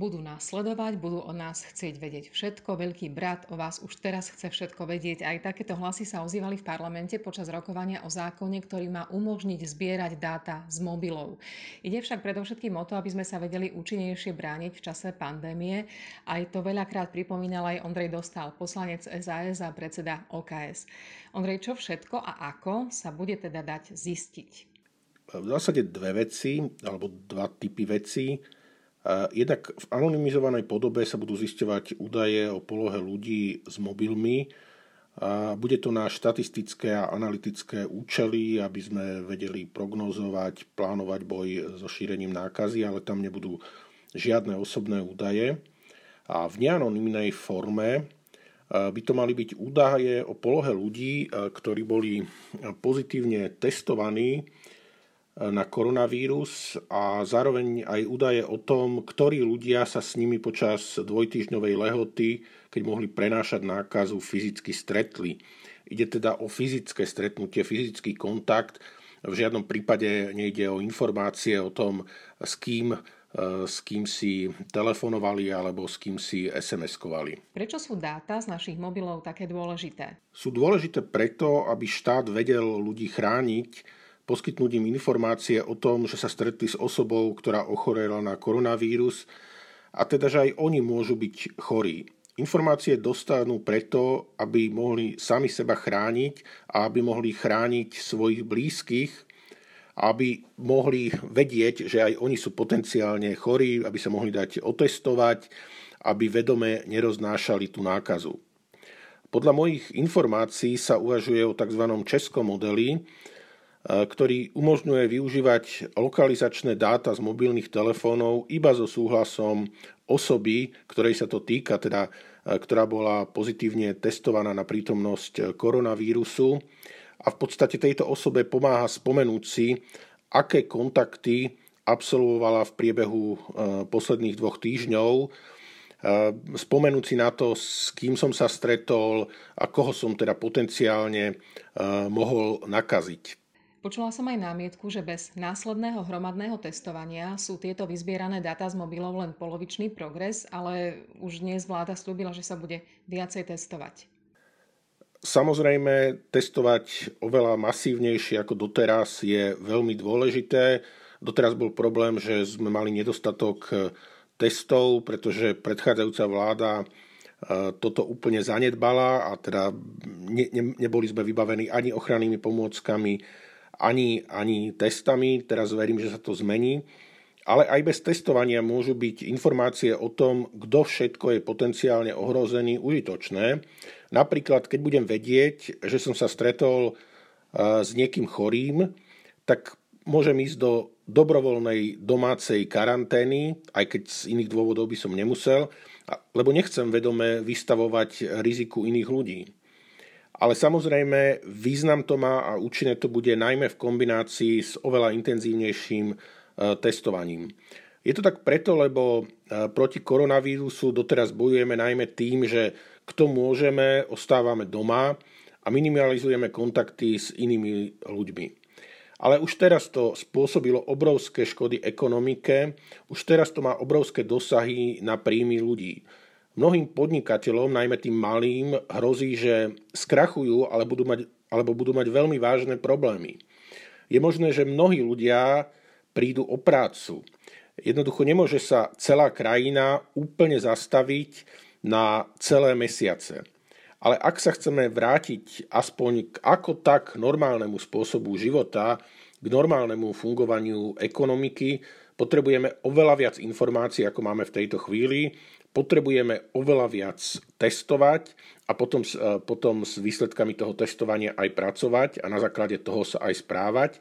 budú nás sledovať, budú o nás chcieť vedieť všetko. Veľký brat o vás už teraz chce všetko vedieť. Aj takéto hlasy sa ozývali v parlamente počas rokovania o zákone, ktorý má umožniť zbierať dáta z mobilov. Ide však predovšetkým o to, aby sme sa vedeli účinnejšie brániť v čase pandémie. Aj to veľakrát pripomínal aj Ondrej Dostal, poslanec SAS a predseda OKS. Ondrej, čo všetko a ako sa bude teda dať zistiť? V zásade dve veci, alebo dva typy veci Jednak v anonymizovanej podobe sa budú zisťovať údaje o polohe ľudí s mobilmi. Bude to na štatistické a analytické účely, aby sme vedeli prognozovať, plánovať boj so šírením nákazy, ale tam nebudú žiadne osobné údaje. A v neanonymnej forme by to mali byť údaje o polohe ľudí, ktorí boli pozitívne testovaní na koronavírus a zároveň aj údaje o tom, ktorí ľudia sa s nimi počas dvojtyžňovej lehoty, keď mohli prenášať nákazu, fyzicky stretli. Ide teda o fyzické stretnutie, fyzický kontakt. V žiadnom prípade nejde o informácie o tom, s kým s kým si telefonovali alebo s kým si SMS-kovali. Prečo sú dáta z našich mobilov také dôležité? Sú dôležité preto, aby štát vedel ľudí chrániť poskytnúť informácie o tom, že sa stretli s osobou, ktorá ochorela na koronavírus a teda, že aj oni môžu byť chorí. Informácie dostanú preto, aby mohli sami seba chrániť a aby mohli chrániť svojich blízkych, aby mohli vedieť, že aj oni sú potenciálne chorí, aby sa mohli dať otestovať, aby vedome neroznášali tú nákazu. Podľa mojich informácií sa uvažuje o tzv. českom modeli, ktorý umožňuje využívať lokalizačné dáta z mobilných telefónov iba so súhlasom osoby, ktorej sa to týka, teda ktorá bola pozitívne testovaná na prítomnosť koronavírusu a v podstate tejto osobe pomáha spomenúť si, aké kontakty absolvovala v priebehu posledných dvoch týždňov, spomenúť si na to, s kým som sa stretol a koho som teda potenciálne mohol nakaziť. Počula som aj námietku, že bez následného hromadného testovania sú tieto vyzbierané dáta z mobilov len polovičný progres, ale už dnes vláda slúbila, že sa bude viacej testovať. Samozrejme, testovať oveľa masívnejšie ako doteraz je veľmi dôležité. Doteraz bol problém, že sme mali nedostatok testov, pretože predchádzajúca vláda e, toto úplne zanedbala a teda ne, ne, neboli sme vybavení ani ochrannými pomôckami, ani, ani testami, teraz verím, že sa to zmení, ale aj bez testovania môžu byť informácie o tom, kto všetko je potenciálne ohrozený, užitočné. Napríklad, keď budem vedieť, že som sa stretol s niekým chorým, tak môžem ísť do dobrovoľnej domácej karantény, aj keď z iných dôvodov by som nemusel, lebo nechcem vedome vystavovať riziku iných ľudí. Ale samozrejme význam to má a účinné to bude najmä v kombinácii s oveľa intenzívnejším e, testovaním. Je to tak preto, lebo e, proti koronavírusu doteraz bojujeme najmä tým, že kto môžeme, ostávame doma a minimalizujeme kontakty s inými ľuďmi. Ale už teraz to spôsobilo obrovské škody ekonomike, už teraz to má obrovské dosahy na príjmy ľudí. Mnohým podnikateľom, najmä tým malým, hrozí, že skrachujú ale budú mať, alebo budú mať veľmi vážne problémy. Je možné, že mnohí ľudia prídu o prácu. Jednoducho nemôže sa celá krajina úplne zastaviť na celé mesiace. Ale ak sa chceme vrátiť aspoň k ako tak normálnemu spôsobu života, k normálnemu fungovaniu ekonomiky, potrebujeme oveľa viac informácií, ako máme v tejto chvíli potrebujeme oveľa viac testovať a potom, e, potom s výsledkami toho testovania aj pracovať a na základe toho sa aj správať.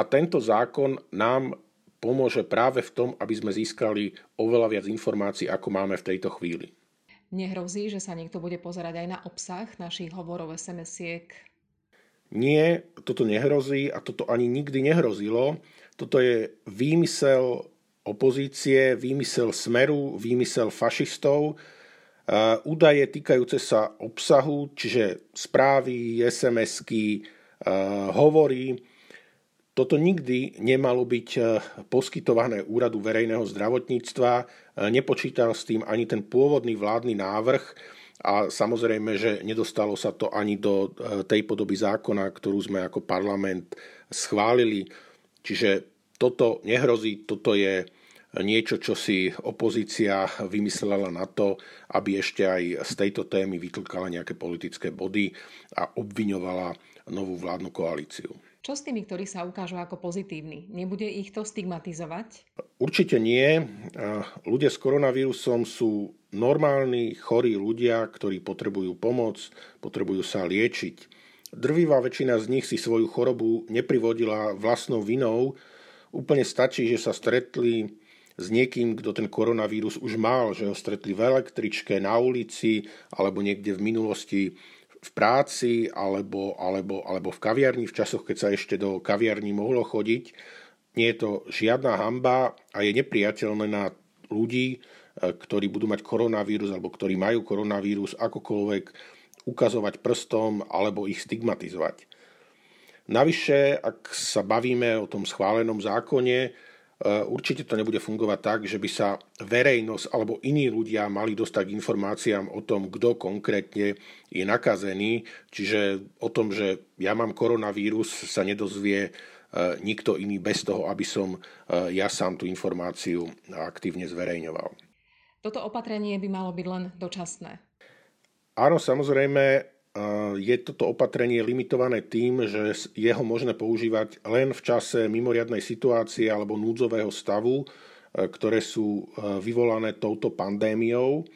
A tento zákon nám pomôže práve v tom, aby sme získali oveľa viac informácií, ako máme v tejto chvíli. Nehrozí, že sa niekto bude pozerať aj na obsah našich hovorov SMS-iek? Nie, toto nehrozí a toto ani nikdy nehrozilo. Toto je výmysel opozície, výmysel smeru, výmysel fašistov, údaje týkajúce sa obsahu, čiže správy, SMS-ky, hovory. Toto nikdy nemalo byť poskytované úradu verejného zdravotníctva, nepočítal s tým ani ten pôvodný vládny návrh a samozrejme, že nedostalo sa to ani do tej podoby zákona, ktorú sme ako parlament schválili. Čiže toto nehrozí, toto je niečo, čo si opozícia vymyslela na to, aby ešte aj z tejto témy vytlkala nejaké politické body a obviňovala novú vládnu koalíciu. Čo s tými, ktorí sa ukážu ako pozitívni? Nebude ich to stigmatizovať? Určite nie. Ľudia s koronavírusom sú normálni, chorí ľudia, ktorí potrebujú pomoc, potrebujú sa liečiť. Drvivá väčšina z nich si svoju chorobu neprivodila vlastnou vinou. Úplne stačí, že sa stretli s niekým, kto ten koronavírus už mal, že ho stretli v električke, na ulici alebo niekde v minulosti v práci alebo, alebo, alebo v kaviarni, v časoch, keď sa ešte do kaviarní mohlo chodiť. Nie je to žiadna hamba a je nepriateľné na ľudí, e, ktorí budú mať koronavírus alebo ktorí majú koronavírus, akokoľvek ukazovať prstom alebo ich stigmatizovať. Navyše, ak sa bavíme o tom schválenom zákone, Eh, určite to nebude fungovať tak, že by sa verejnosť alebo iní ľudia mali dostať k informáciám o tom, kto konkrétne je nakazený. Čiže o tom, že ja mám koronavírus, sa nedozvie eh, nikto iný bez toho, aby som eh, ja sám tú informáciu aktívne zverejňoval. Toto opatrenie by malo byť len dočasné. Áno, samozrejme, je toto opatrenie limitované tým, že je ho možné používať len v čase mimoriadnej situácie alebo núdzového stavu, e, ktoré sú e, vyvolané touto pandémiou.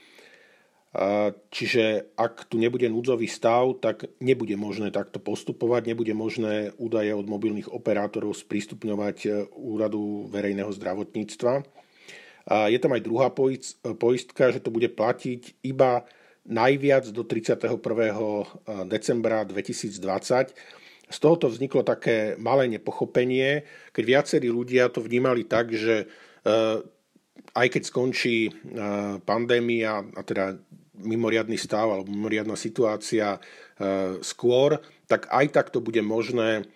Čiže ak tu nebude núdzový stav, tak nebude možné takto postupovať, nebude možné údaje od mobilných operátorov sprístupňovať úradu verejného zdravotníctva. Je tam aj druhá poistka, že to bude platiť iba najviac do 31. decembra 2020. Z tohoto vzniklo také malé nepochopenie, keď viacerí ľudia to vnímali tak, že aj keď skončí pandémia, a teda mimoriadný stav alebo mimoriadná situácia skôr, tak aj tak to bude možné,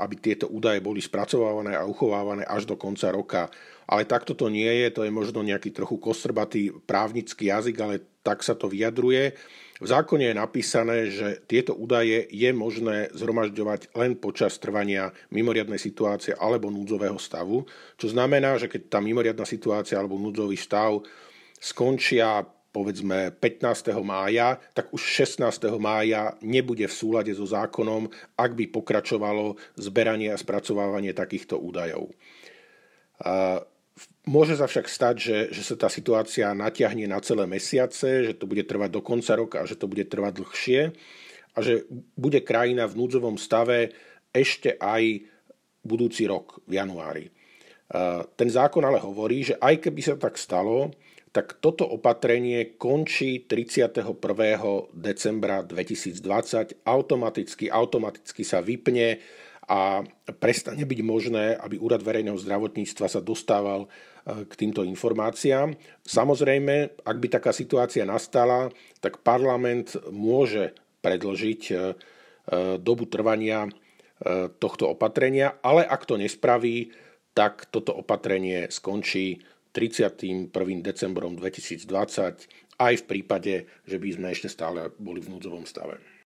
aby tieto údaje boli spracovávané a uchovávané až do konca roka. Ale takto to nie je, to je možno nejaký trochu kostrbatý právnický jazyk, ale tak sa to vyjadruje. V zákone je napísané, že tieto údaje je možné zhromažďovať len počas trvania mimoriadnej situácie alebo núdzového stavu, čo znamená, že keď tá mimoriadná situácia alebo núdzový stav skončia povedzme 15. mája, tak už 16. mája nebude v súlade so zákonom, ak by pokračovalo zberanie a spracovávanie takýchto údajov. Môže sa však stať, že, že sa tá situácia natiahne na celé mesiace, že to bude trvať do konca roka a že to bude trvať dlhšie a že bude krajina v núdzovom stave ešte aj budúci rok v januári. Ten zákon ale hovorí, že aj keby sa tak stalo, tak toto opatrenie končí 31. decembra 2020, automaticky, automaticky sa vypne a prestane byť možné, aby Úrad verejného zdravotníctva sa dostával e, k týmto informáciám. Samozrejme, ak by taká situácia nastala, tak parlament môže predložiť e, e, dobu trvania tohto opatrenia, ale ak to nespraví, tak toto opatrenie skončí 31. decembrom 2020 aj v prípade, že by sme ešte stále boli v núdzovom stave.